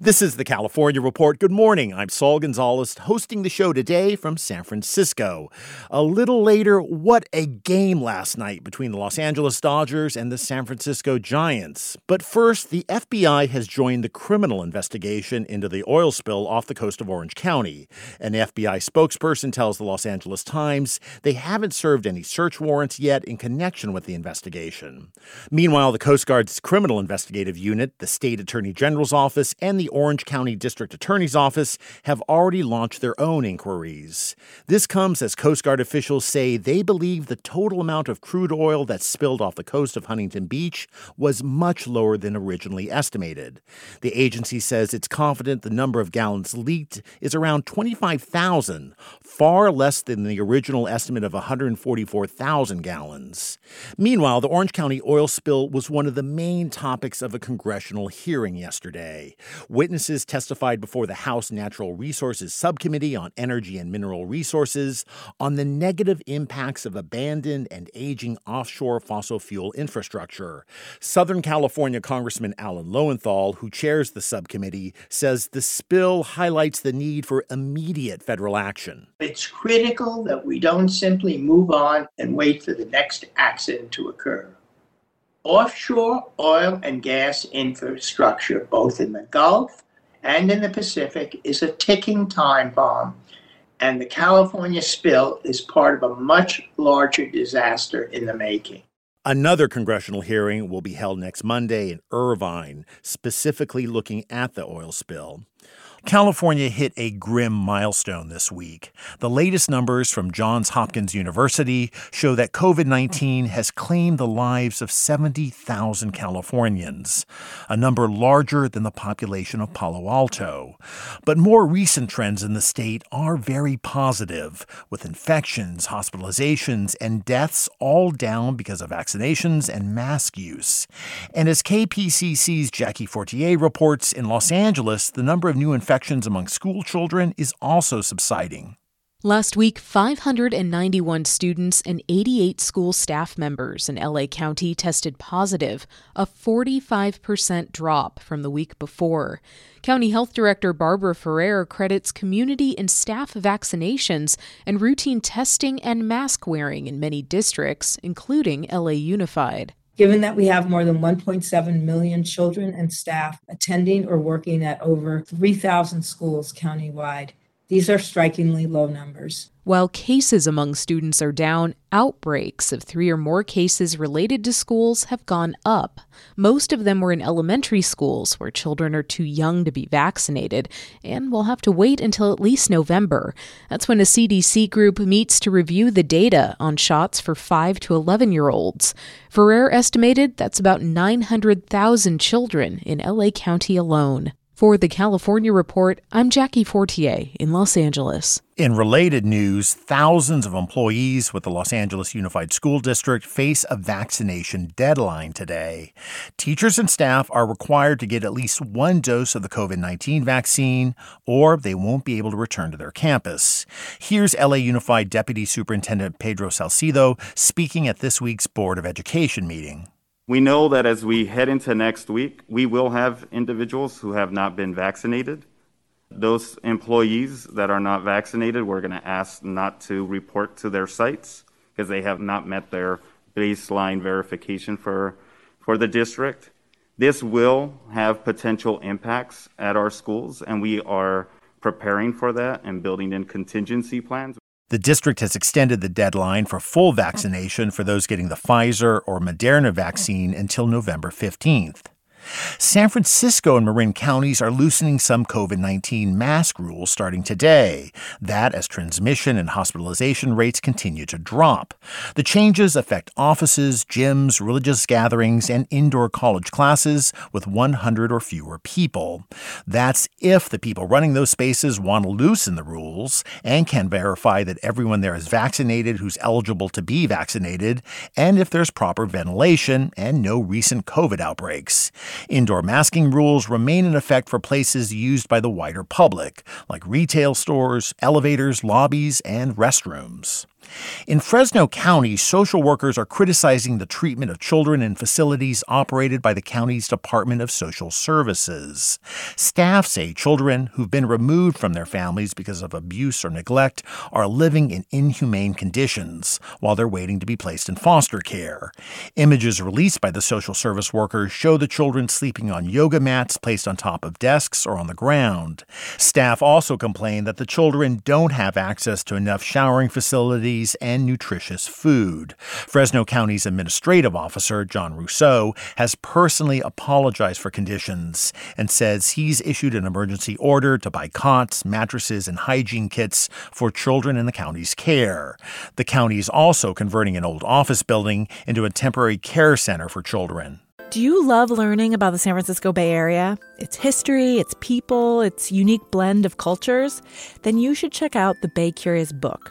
This is the California Report. Good morning. I'm Saul Gonzalez, hosting the show today from San Francisco. A little later, what a game last night between the Los Angeles Dodgers and the San Francisco Giants. But first, the FBI has joined the criminal investigation into the oil spill off the coast of Orange County. An FBI spokesperson tells the Los Angeles Times they haven't served any search warrants yet in connection with the investigation. Meanwhile, the Coast Guard's Criminal Investigative Unit, the State Attorney General's Office, and the Orange County District Attorney's Office have already launched their own inquiries. This comes as Coast Guard officials say they believe the total amount of crude oil that spilled off the coast of Huntington Beach was much lower than originally estimated. The agency says it's confident the number of gallons leaked is around 25,000, far less than the original estimate of 144,000 gallons. Meanwhile, the Orange County oil spill was one of the main topics of a congressional hearing yesterday. Witnesses testified before the House Natural Resources Subcommittee on Energy and Mineral Resources on the negative impacts of abandoned and aging offshore fossil fuel infrastructure. Southern California Congressman Alan Lowenthal, who chairs the subcommittee, says the spill highlights the need for immediate federal action. It's critical that we don't simply move on and wait for the next accident to occur. Offshore oil and gas infrastructure, both in the Gulf and in the Pacific, is a ticking time bomb, and the California spill is part of a much larger disaster in the making. Another congressional hearing will be held next Monday in Irvine, specifically looking at the oil spill. California hit a grim milestone this week. The latest numbers from Johns Hopkins University show that COVID 19 has claimed the lives of 70,000 Californians, a number larger than the population of Palo Alto. But more recent trends in the state are very positive, with infections, hospitalizations, and deaths all down because of vaccinations and mask use. And as KPCC's Jackie Fortier reports, in Los Angeles, the number of new infections infections among school children is also subsiding. Last week, 591 students and 88 school staff members in LA County tested positive, a 45% drop from the week before. County Health Director Barbara Ferrer credits community and staff vaccinations and routine testing and mask wearing in many districts, including LA Unified. Given that we have more than 1.7 million children and staff attending or working at over 3,000 schools countywide, these are strikingly low numbers. While cases among students are down, outbreaks of three or more cases related to schools have gone up. Most of them were in elementary schools where children are too young to be vaccinated and will have to wait until at least November. That's when a CDC group meets to review the data on shots for 5 to 11 year olds. Ferrer estimated that's about 900,000 children in LA County alone. For the California Report, I'm Jackie Fortier in Los Angeles. In related news, thousands of employees with the Los Angeles Unified School District face a vaccination deadline today. Teachers and staff are required to get at least one dose of the COVID 19 vaccine, or they won't be able to return to their campus. Here's LA Unified Deputy Superintendent Pedro Salcido speaking at this week's Board of Education meeting. We know that as we head into next week, we will have individuals who have not been vaccinated. Those employees that are not vaccinated, we're going to ask not to report to their sites because they have not met their baseline verification for, for the district. This will have potential impacts at our schools, and we are preparing for that and building in contingency plans. The district has extended the deadline for full vaccination for those getting the Pfizer or Moderna vaccine until November 15th. San Francisco and Marin counties are loosening some COVID 19 mask rules starting today. That as transmission and hospitalization rates continue to drop. The changes affect offices, gyms, religious gatherings, and indoor college classes with 100 or fewer people. That's if the people running those spaces want to loosen the rules and can verify that everyone there is vaccinated who's eligible to be vaccinated, and if there's proper ventilation and no recent COVID outbreaks. Indoor masking rules remain in effect for places used by the wider public, like retail stores, elevators, lobbies, and restrooms. In Fresno County, social workers are criticizing the treatment of children in facilities operated by the county's Department of Social Services. Staff say children who've been removed from their families because of abuse or neglect are living in inhumane conditions while they're waiting to be placed in foster care. Images released by the social service workers show the children sleeping on yoga mats placed on top of desks or on the ground. Staff also complain that the children don't have access to enough showering facilities and nutritious food. Fresno County's administrative officer, John Rousseau, has personally apologized for conditions and says he's issued an emergency order to buy cots, mattresses, and hygiene kits for children in the county's care. The county is also converting an old office building into a temporary care center for children. Do you love learning about the San Francisco Bay Area? Its history, its people, its unique blend of cultures? Then you should check out the Bay Curious book.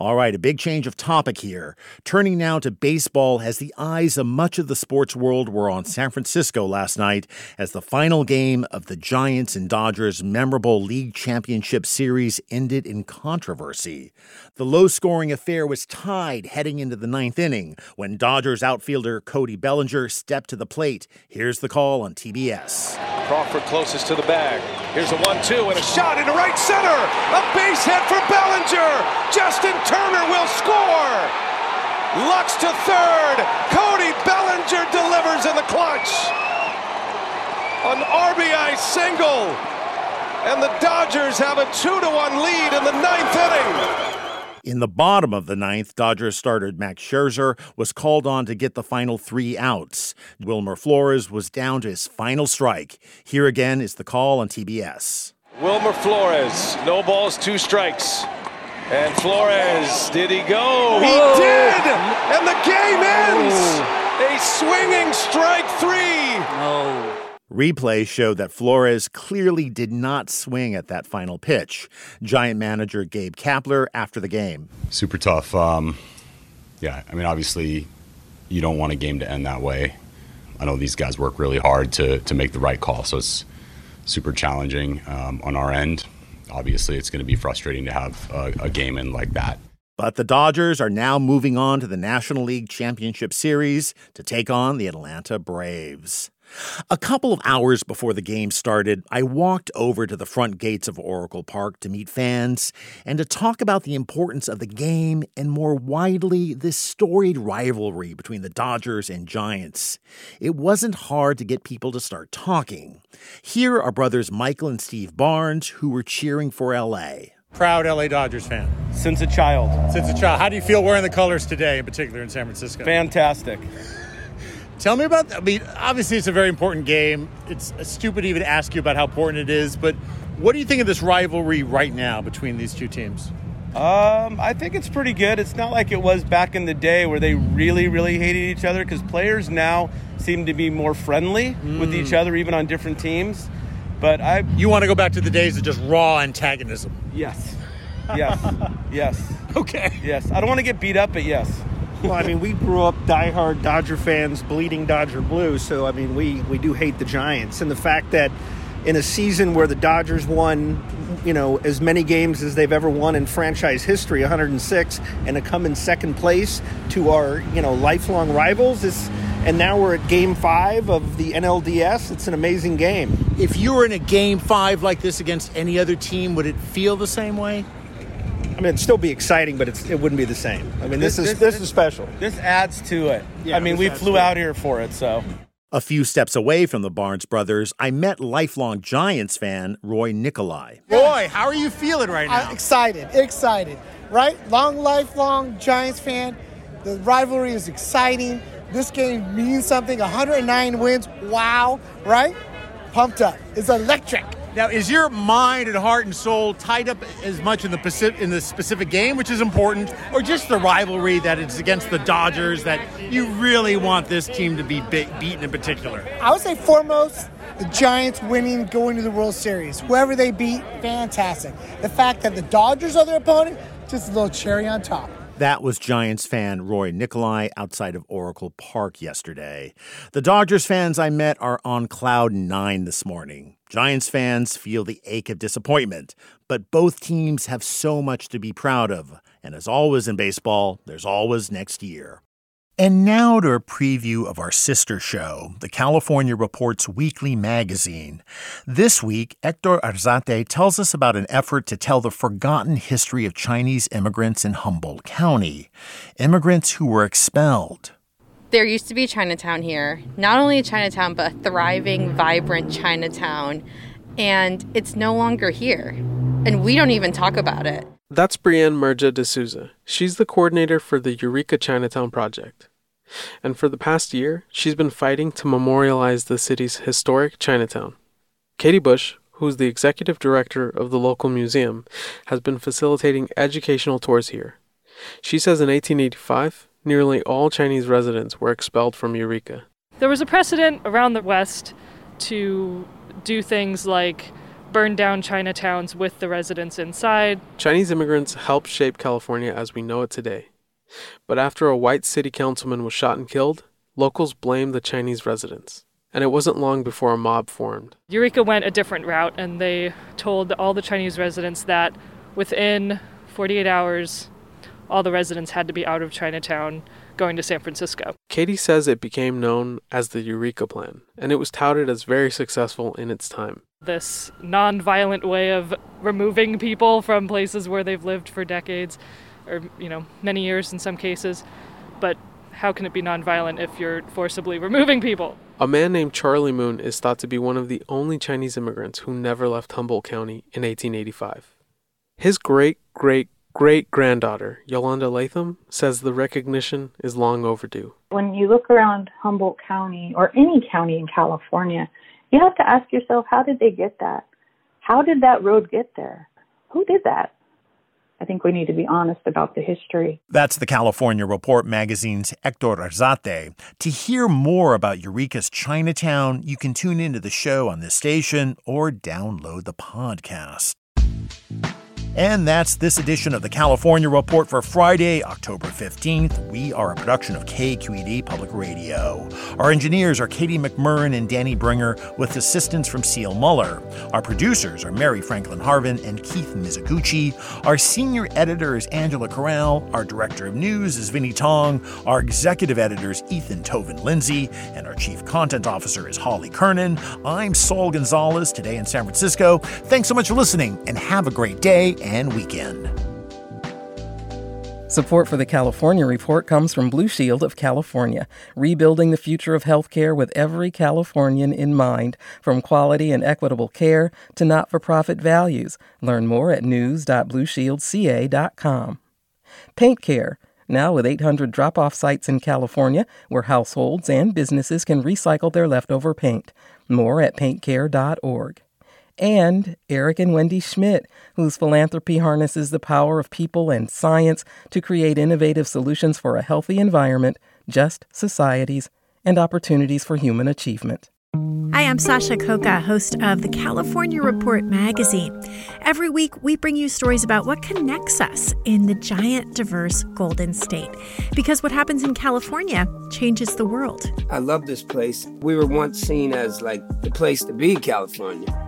All right, a big change of topic here. Turning now to baseball, as the eyes of much of the sports world were on San Francisco last night as the final game of the Giants and Dodgers' memorable league championship series ended in controversy. The low scoring affair was tied heading into the ninth inning when Dodgers outfielder Cody Bellinger stepped to the plate. Here's the call on TBS. Crawford closest to the bag. Here's a 1 2 and a shot into right center. A base hit for Bellinger. Justin Turner will score. Lux to third. Cody Bellinger delivers in the clutch. An RBI single. And the Dodgers have a 2 to 1 lead in the ninth inning. In the bottom of the ninth, Dodgers starter Max Scherzer was called on to get the final three outs. Wilmer Flores was down to his final strike. Here again is the call on TBS. Wilmer Flores, no balls, two strikes. And Flores, did he go? He did! And the game ends! A swinging strike three! No. Replay showed that Flores clearly did not swing at that final pitch. Giant manager Gabe Kapler after the game. Super tough. Um, yeah, I mean, obviously, you don't want a game to end that way. I know these guys work really hard to, to make the right call, so it's super challenging um, on our end. Obviously, it's going to be frustrating to have a, a game in like that. But the Dodgers are now moving on to the National League Championship Series to take on the Atlanta Braves. A couple of hours before the game started, I walked over to the front gates of Oracle Park to meet fans and to talk about the importance of the game and more widely this storied rivalry between the Dodgers and Giants. It wasn't hard to get people to start talking. Here are brothers Michael and Steve Barnes who were cheering for LA. Proud LA Dodgers fan. Since a child. Since a child. How do you feel wearing the colors today, in particular in San Francisco? Fantastic Tell me about. I mean, obviously, it's a very important game. It's stupid to even to ask you about how important it is, but what do you think of this rivalry right now between these two teams? Um, I think it's pretty good. It's not like it was back in the day where they really, really hated each other because players now seem to be more friendly mm. with each other, even on different teams. But I, you want to go back to the days of just raw antagonism? Yes, yes, yes. Okay. Yes, I don't want to get beat up, but yes. Well, I mean, we grew up diehard Dodger fans, bleeding Dodger blue. So, I mean, we we do hate the Giants, and the fact that in a season where the Dodgers won, you know, as many games as they've ever won in franchise history, 106, and to come in second place to our, you know, lifelong rivals is and now we're at game five of the NLDS. It's an amazing game. If you were in a game five like this against any other team, would it feel the same way? I mean, it'd still be exciting, but it wouldn't be the same. I mean, this, this is this, this, is special. This adds to it. Yeah, I mean, we flew out here for it, so. A few steps away from the Barnes brothers, I met lifelong Giants fan Roy Nikolai. Roy, how are you feeling right now? I'm excited, excited, right? Long, lifelong Giants fan. The rivalry is exciting. This game means something. 109 wins. Wow, right? Pumped up. It's electric. Now, is your mind and heart and soul tied up as much in the Pacific, in the specific game, which is important, or just the rivalry that it's against the Dodgers that you really want this team to be beaten in particular? I would say foremost the Giants winning, going to the World Series. Whoever they beat, fantastic. The fact that the Dodgers are their opponent, just a little cherry on top. That was Giants fan Roy Nikolai outside of Oracle Park yesterday. The Dodgers fans I met are on cloud nine this morning. Giants fans feel the ache of disappointment, but both teams have so much to be proud of. And as always in baseball, there's always next year. And now to a preview of our sister show, the California Reports Weekly Magazine. This week, Hector Arzate tells us about an effort to tell the forgotten history of Chinese immigrants in Humboldt County, immigrants who were expelled. There used to be Chinatown here, not only a Chinatown, but a thriving, vibrant Chinatown, and it's no longer here. And we don't even talk about it. That's Brienne Merja de Souza. She's the coordinator for the Eureka Chinatown project. And for the past year, she's been fighting to memorialize the city's historic Chinatown. Katie Bush, who's the executive director of the local museum, has been facilitating educational tours here. She says in 1885, nearly all Chinese residents were expelled from Eureka. There was a precedent around the West to do things like burned down Chinatowns with the residents inside. Chinese immigrants helped shape California as we know it today. But after a white city councilman was shot and killed, locals blamed the Chinese residents. And it wasn't long before a mob formed. Eureka went a different route and they told all the Chinese residents that within 48 hours, all the residents had to be out of Chinatown going to San Francisco. Katie says it became known as the Eureka Plan, and it was touted as very successful in its time. This non-violent way of removing people from places where they've lived for decades, or, you know, many years in some cases. But how can it be non-violent if you're forcibly removing people? A man named Charlie Moon is thought to be one of the only Chinese immigrants who never left Humboldt County in 1885. His great great great granddaughter, Yolanda Latham, says the recognition is long overdue. When you look around Humboldt County or any county in California, you have to ask yourself, how did they get that? How did that road get there? Who did that? I think we need to be honest about the history. That's the California Report magazine's Hector Arzate. To hear more about Eureka's Chinatown, you can tune into the show on this station or download the podcast. And that's this edition of the California Report for Friday, October 15th. We are a production of KQED Public Radio. Our engineers are Katie McMurran and Danny Bringer, with assistance from Seal Muller. Our producers are Mary Franklin Harvin and Keith Mizuguchi. Our senior editor is Angela Corral. Our director of news is Vinnie Tong. Our executive editor is Ethan Toven-Lindsey. And our chief content officer is Holly Kernan. I'm Saul Gonzalez, today in San Francisco. Thanks so much for listening, and have a great day and weekend. Support for the California Report comes from Blue Shield of California, rebuilding the future of healthcare with every Californian in mind, from quality and equitable care to not for profit values. Learn more at news.blueshieldca.com. Paint Care now with 800 drop off sites in California where households and businesses can recycle their leftover paint. More at paintcare.org. And Eric and Wendy Schmidt, whose philanthropy harnesses the power of people and science to create innovative solutions for a healthy environment, just societies, and opportunities for human achievement. Hi, I'm Sasha Khokha, host of the California Report magazine. Every week, we bring you stories about what connects us in the giant, diverse Golden State. Because what happens in California changes the world. I love this place. We were once seen as like the place to be, California.